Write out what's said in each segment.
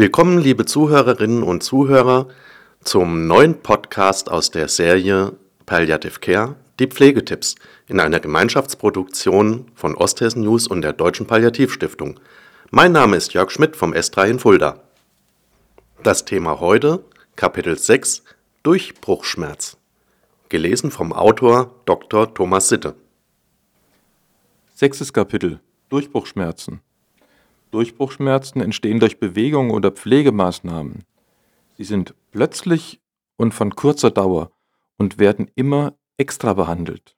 Willkommen, liebe Zuhörerinnen und Zuhörer, zum neuen Podcast aus der Serie Palliative Care, die Pflegetipps in einer Gemeinschaftsproduktion von Osthessen News und der Deutschen Palliativstiftung. Mein Name ist Jörg Schmidt vom S3 in Fulda. Das Thema heute, Kapitel 6, Durchbruchschmerz. Gelesen vom Autor Dr. Thomas Sitte. Sechstes Kapitel, Durchbruchschmerzen. Durchbruchschmerzen entstehen durch Bewegung oder Pflegemaßnahmen. Sie sind plötzlich und von kurzer Dauer und werden immer extra behandelt.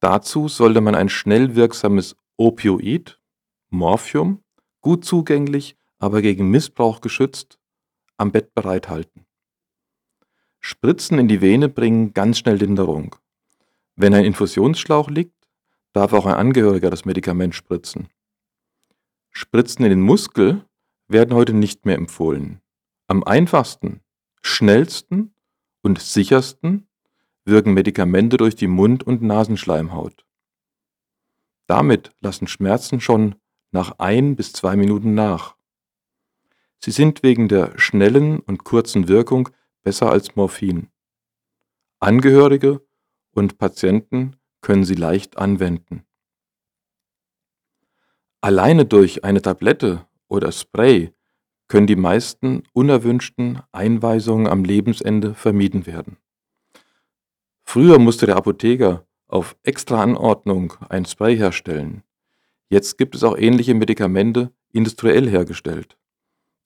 Dazu sollte man ein schnell wirksames Opioid, Morphium, gut zugänglich, aber gegen Missbrauch geschützt, am Bett bereithalten. Spritzen in die Vene bringen ganz schnell Linderung. Wenn ein Infusionsschlauch liegt, darf auch ein Angehöriger das Medikament spritzen. Spritzen in den Muskel werden heute nicht mehr empfohlen. Am einfachsten, schnellsten und sichersten wirken Medikamente durch die Mund- und Nasenschleimhaut. Damit lassen Schmerzen schon nach ein bis zwei Minuten nach. Sie sind wegen der schnellen und kurzen Wirkung besser als Morphin. Angehörige und Patienten können sie leicht anwenden. Alleine durch eine Tablette oder Spray können die meisten unerwünschten Einweisungen am Lebensende vermieden werden. Früher musste der Apotheker auf extra Anordnung ein Spray herstellen. Jetzt gibt es auch ähnliche Medikamente industriell hergestellt.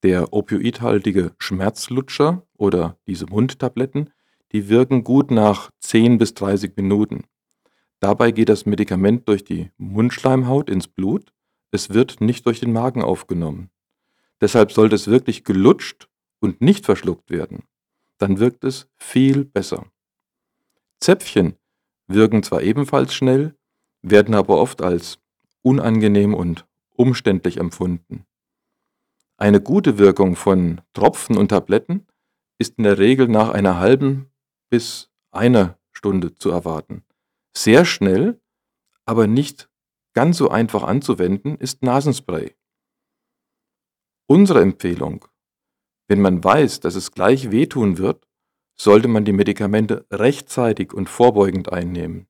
Der opioidhaltige Schmerzlutscher oder diese Mundtabletten, die wirken gut nach 10 bis 30 Minuten. Dabei geht das Medikament durch die Mundschleimhaut ins Blut es wird nicht durch den Magen aufgenommen. Deshalb sollte es wirklich gelutscht und nicht verschluckt werden. Dann wirkt es viel besser. Zäpfchen wirken zwar ebenfalls schnell, werden aber oft als unangenehm und umständlich empfunden. Eine gute Wirkung von Tropfen und Tabletten ist in der Regel nach einer halben bis einer Stunde zu erwarten. Sehr schnell, aber nicht ganz so einfach anzuwenden ist Nasenspray. Unsere Empfehlung, wenn man weiß, dass es gleich wehtun wird, sollte man die Medikamente rechtzeitig und vorbeugend einnehmen.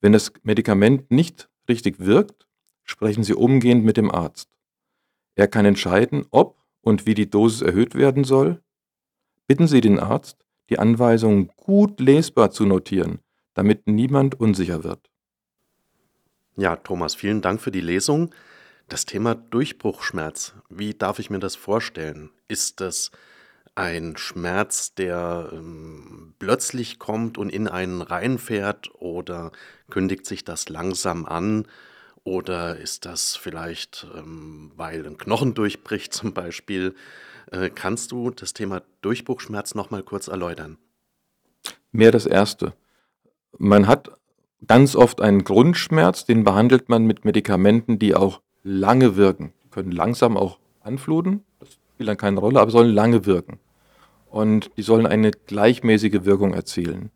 Wenn das Medikament nicht richtig wirkt, sprechen Sie umgehend mit dem Arzt. Er kann entscheiden, ob und wie die Dosis erhöht werden soll. Bitten Sie den Arzt, die Anweisungen gut lesbar zu notieren, damit niemand unsicher wird. Ja, Thomas, vielen Dank für die Lesung. Das Thema Durchbruchschmerz, wie darf ich mir das vorstellen? Ist das ein Schmerz, der ähm, plötzlich kommt und in einen reinfährt oder kündigt sich das langsam an? Oder ist das vielleicht, ähm, weil ein Knochen durchbricht zum Beispiel? Äh, kannst du das Thema Durchbruchschmerz nochmal kurz erläutern? Mehr das Erste. Man hat ganz oft einen Grundschmerz, den behandelt man mit Medikamenten, die auch lange wirken. Die können langsam auch anfluten, das spielt dann keine Rolle, aber sollen lange wirken. Und die sollen eine gleichmäßige Wirkung erzielen.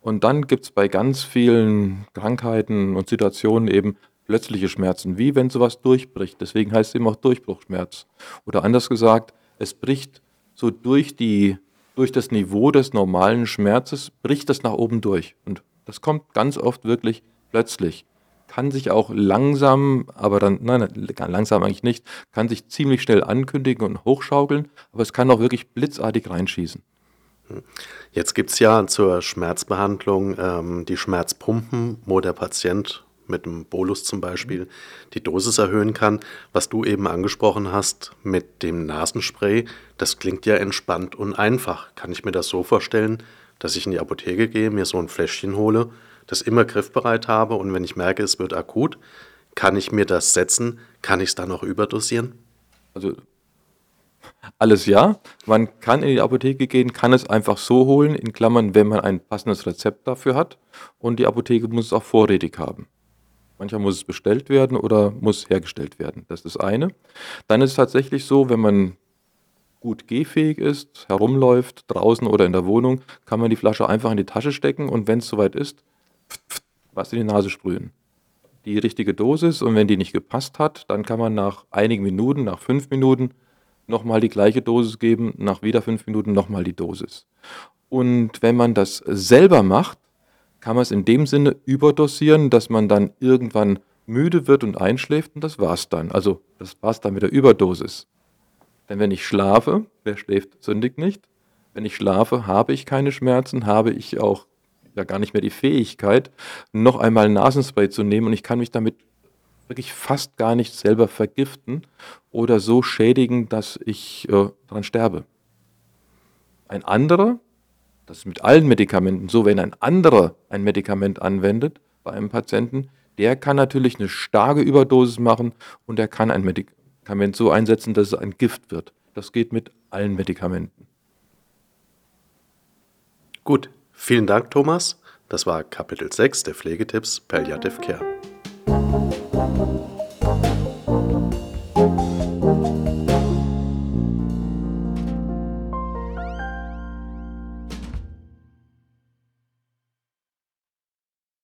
Und dann gibt es bei ganz vielen Krankheiten und Situationen eben plötzliche Schmerzen, wie wenn sowas durchbricht. Deswegen heißt es eben auch Durchbruchschmerz. Oder anders gesagt, es bricht so durch, die, durch das Niveau des normalen Schmerzes, bricht das nach oben durch. Und das kommt ganz oft wirklich plötzlich. Kann sich auch langsam, aber dann, nein, langsam eigentlich nicht, kann sich ziemlich schnell ankündigen und hochschaukeln, aber es kann auch wirklich blitzartig reinschießen. Jetzt gibt es ja zur Schmerzbehandlung ähm, die Schmerzpumpen, wo der Patient mit einem Bolus zum Beispiel die Dosis erhöhen kann. Was du eben angesprochen hast mit dem Nasenspray, das klingt ja entspannt und einfach. Kann ich mir das so vorstellen, dass ich in die Apotheke gehe, mir so ein Fläschchen hole, das immer griffbereit habe und wenn ich merke, es wird akut, kann ich mir das setzen, kann ich es dann auch überdosieren? Also alles ja. Man kann in die Apotheke gehen, kann es einfach so holen, in Klammern, wenn man ein passendes Rezept dafür hat. Und die Apotheke muss es auch vorrätig haben. Manchmal muss es bestellt werden oder muss hergestellt werden. Das ist das eine. Dann ist es tatsächlich so, wenn man gut gehfähig ist, herumläuft, draußen oder in der Wohnung, kann man die Flasche einfach in die Tasche stecken und wenn es soweit ist, was in die Nase sprühen. Die richtige Dosis und wenn die nicht gepasst hat, dann kann man nach einigen Minuten, nach fünf Minuten, nochmal die gleiche Dosis geben, nach wieder fünf Minuten nochmal die Dosis. Und wenn man das selber macht, kann man es in dem Sinne überdosieren, dass man dann irgendwann müde wird und einschläft und das war's dann. Also das war's dann mit der Überdosis. Denn wenn ich schlafe, wer schläft, sündigt nicht. Wenn ich schlafe, habe ich keine Schmerzen, habe ich auch ja gar nicht mehr die Fähigkeit, noch einmal Nasenspray zu nehmen und ich kann mich damit wirklich fast gar nicht selber vergiften oder so schädigen, dass ich äh, daran sterbe. Ein anderer, das ist mit allen Medikamenten so, wenn ein anderer ein Medikament anwendet bei einem Patienten, der kann natürlich eine starke Überdosis machen und er kann ein Medikament so einsetzen, dass es ein Gift wird. Das geht mit allen Medikamenten. Gut, vielen Dank, Thomas. Das war Kapitel 6 der Pflegetipps Palliative Care.